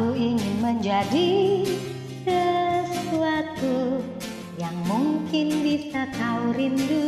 Aku ingin menjadi sesuatu yang mungkin bisa kau rindu.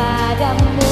kepadamu.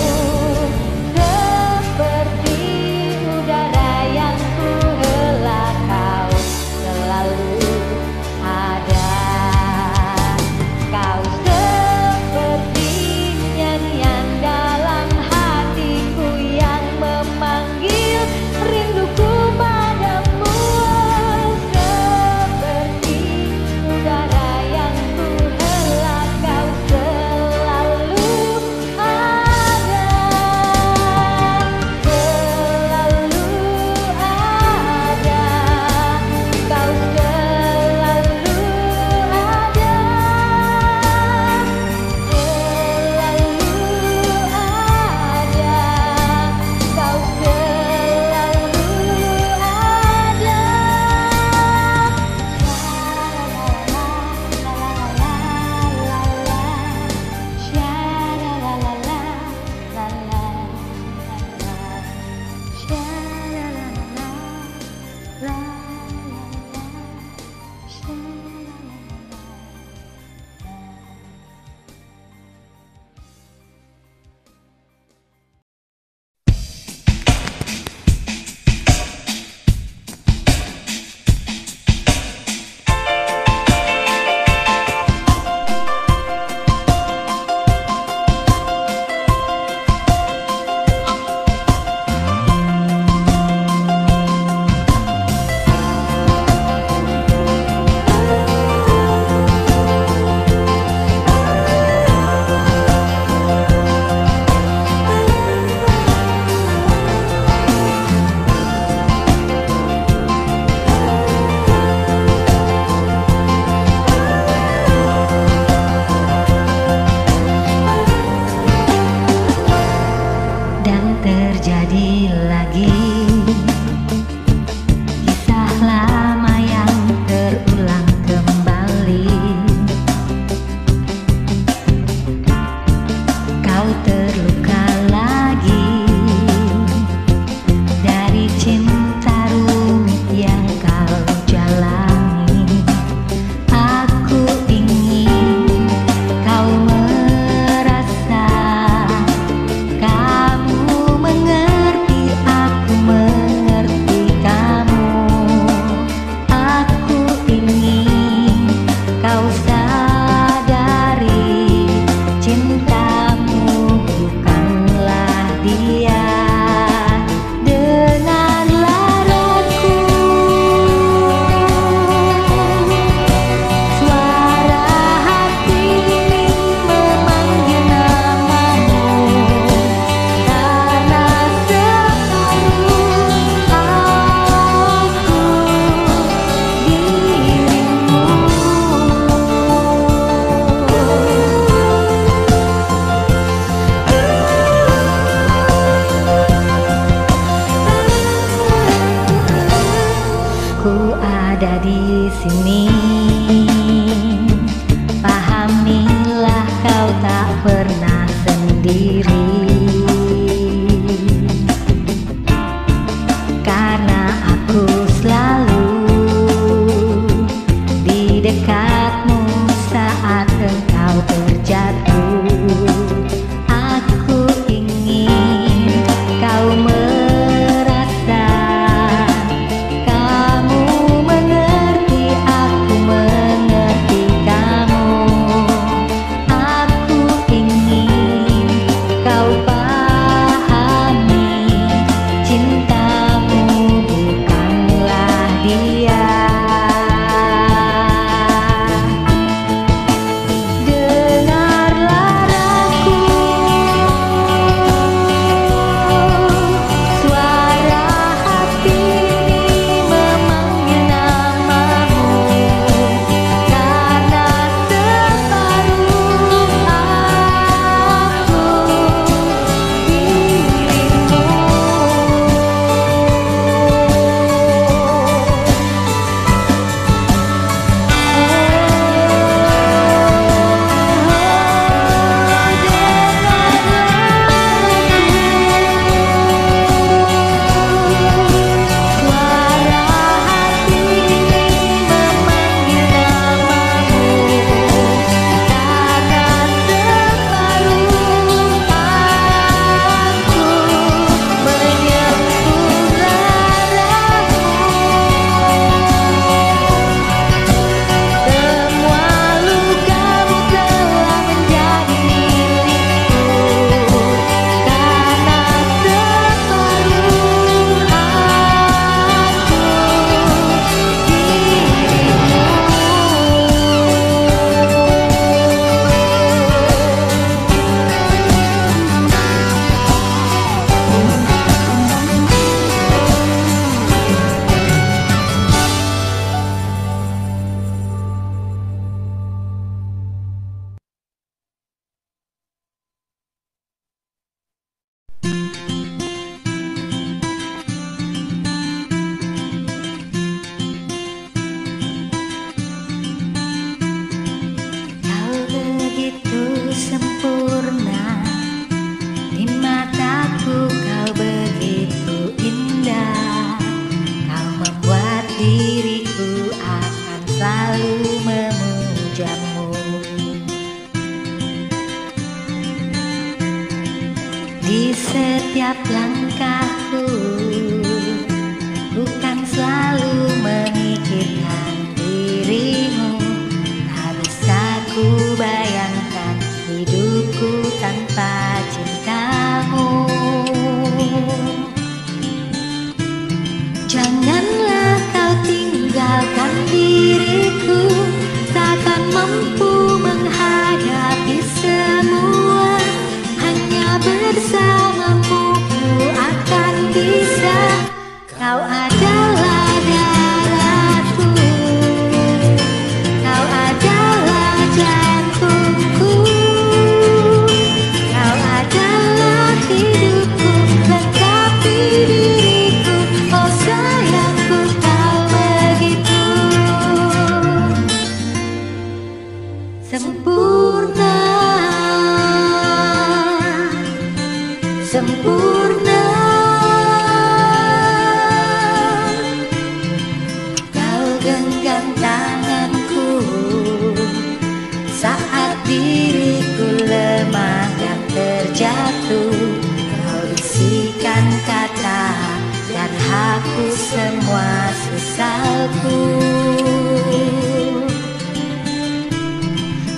asalku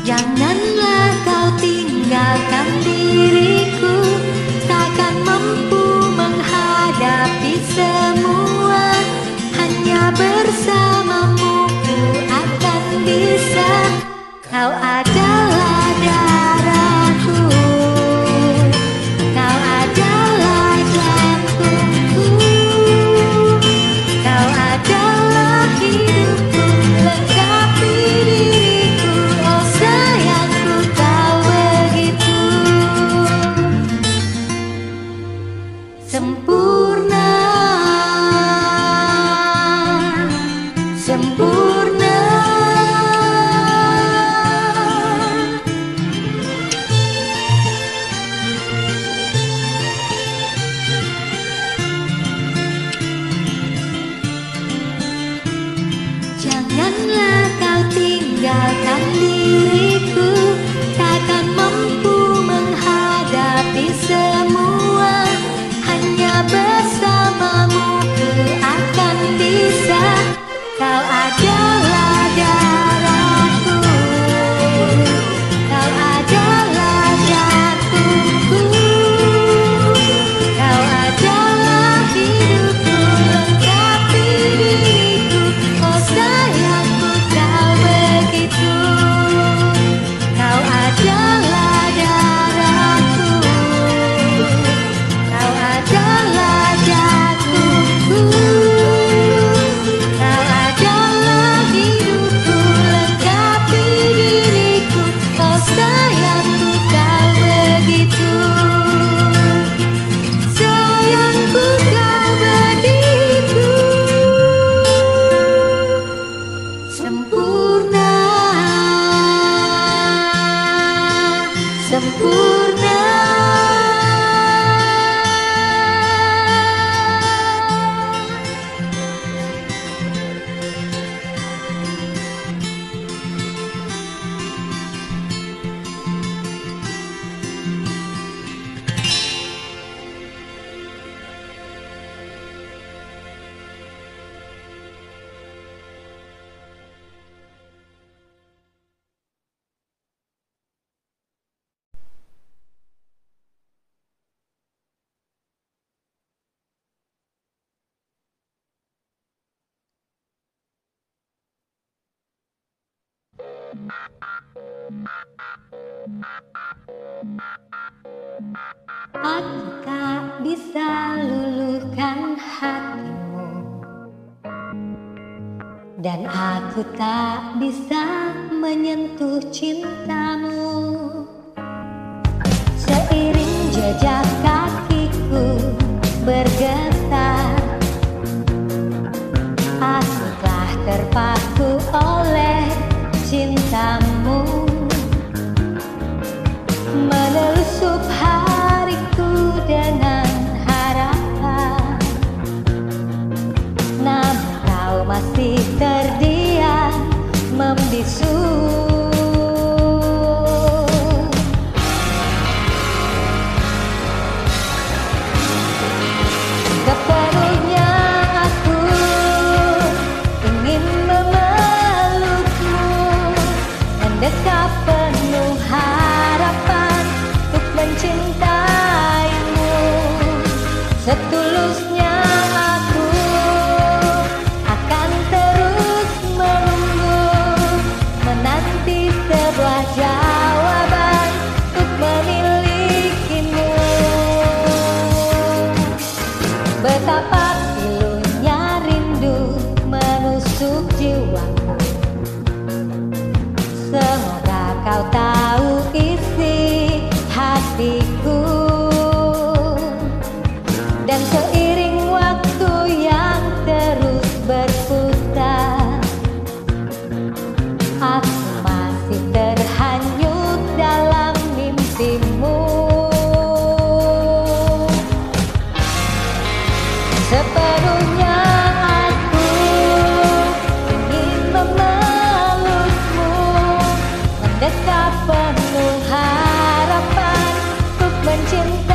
Janganlah kau tinggalkan diriku Takkan mampu menghadapi semua. Hanya bersamamu ku akan bisa. Kau ada tinggalkan diriku. Takkan mampu Aku tak bisa luluhkan hatimu. Dan aku tak bisa menyentuh cintamu. Seiring jejak kakiku bergetar Aku telah terpaku oleh cintamu masih terdiam membisu penuh harapan untuk mencintai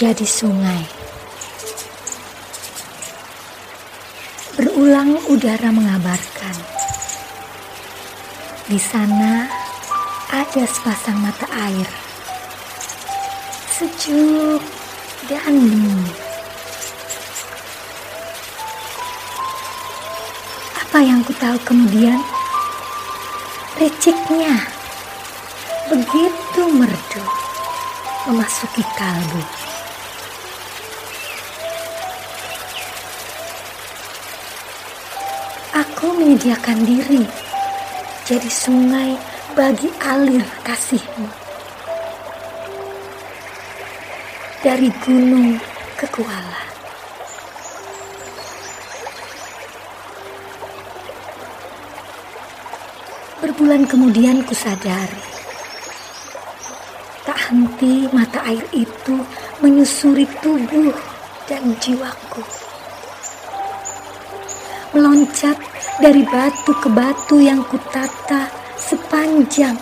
jadi sungai. Berulang udara mengabarkan. Di sana ada sepasang mata air. Sejuk dan dingin. Apa yang ku tahu kemudian? Reciknya begitu merdu memasuki kalbu. Aku menyediakan diri jadi sungai bagi alir kasihmu. Dari gunung ke kuala. Berbulan kemudian kusadari Tak henti mata air itu menyusuri tubuh dan jiwaku. Meloncat dari batu ke batu yang kutata sepanjang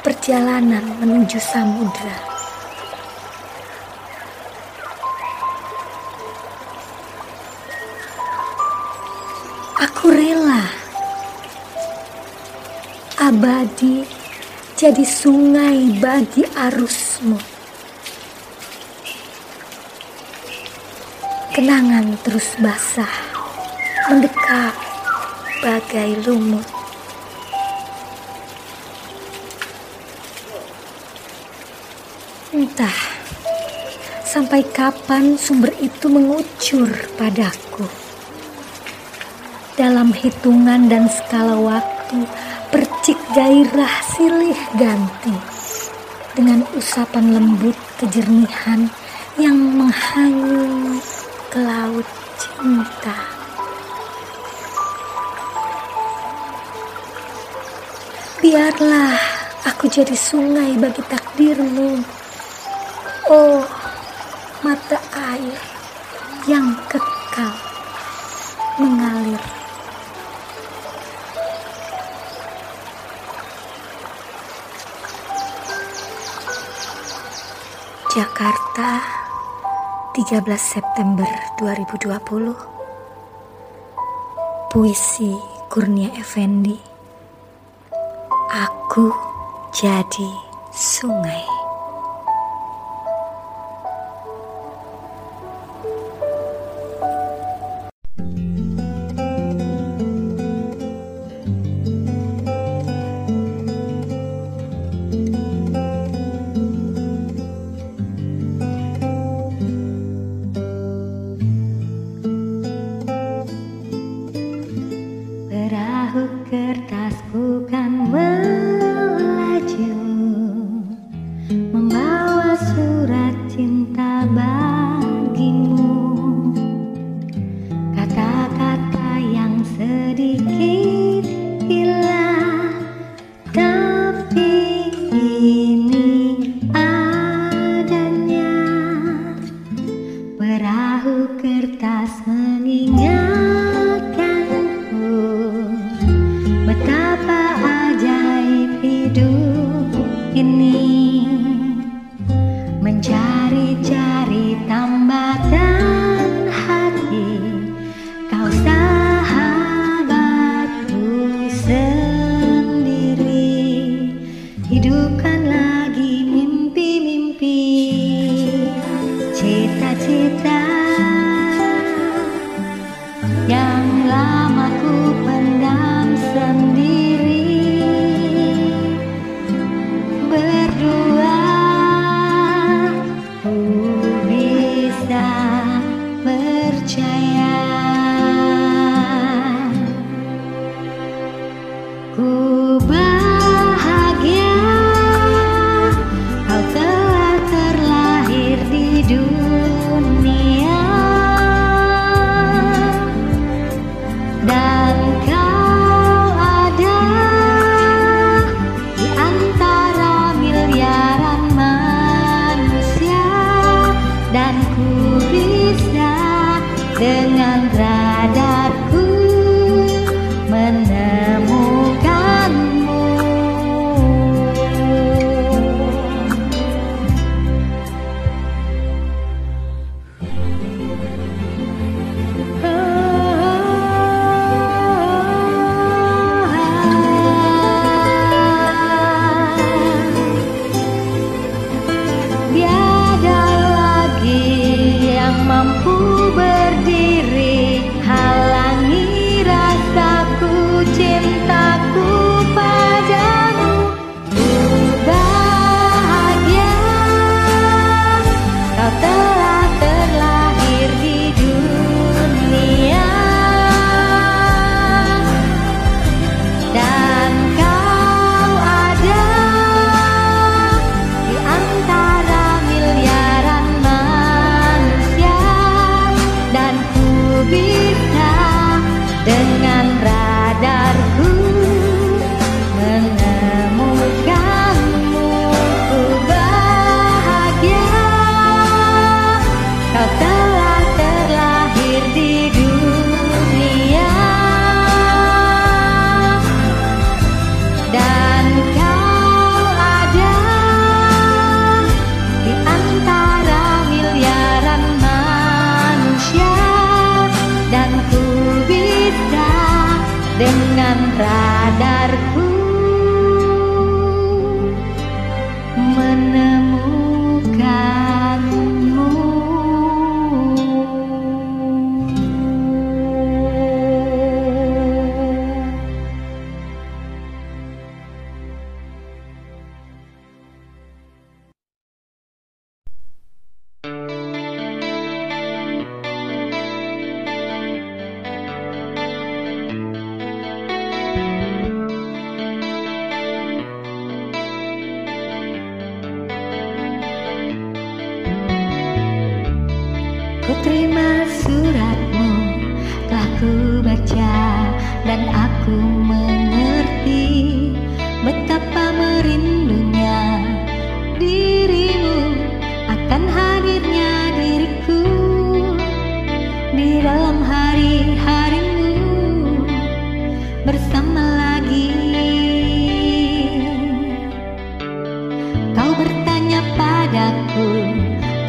perjalanan menuju samudra. Aku rela abadi jadi sungai bagi arusmu. Kenangan terus basah, mendekap bagai lumut. Entah sampai kapan sumber itu mengucur padaku. Dalam hitungan dan skala waktu, percik gairah silih ganti dengan usapan lembut kejernihan yang menghanyut ke laut cinta. Biarlah aku jadi sungai bagi takdirmu. Oh, mata air yang kekal mengalir. Jakarta 13 September 2020 Puisi Kurnia Effendi Aku jadi sungai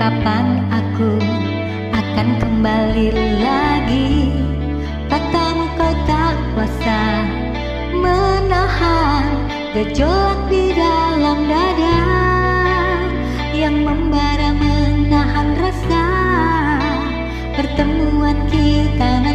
kapan aku akan kembali lagi? Tatamu kau tak kuasa menahan Gejolak di dalam dada Yang membara menahan rasa. Pertemuan kita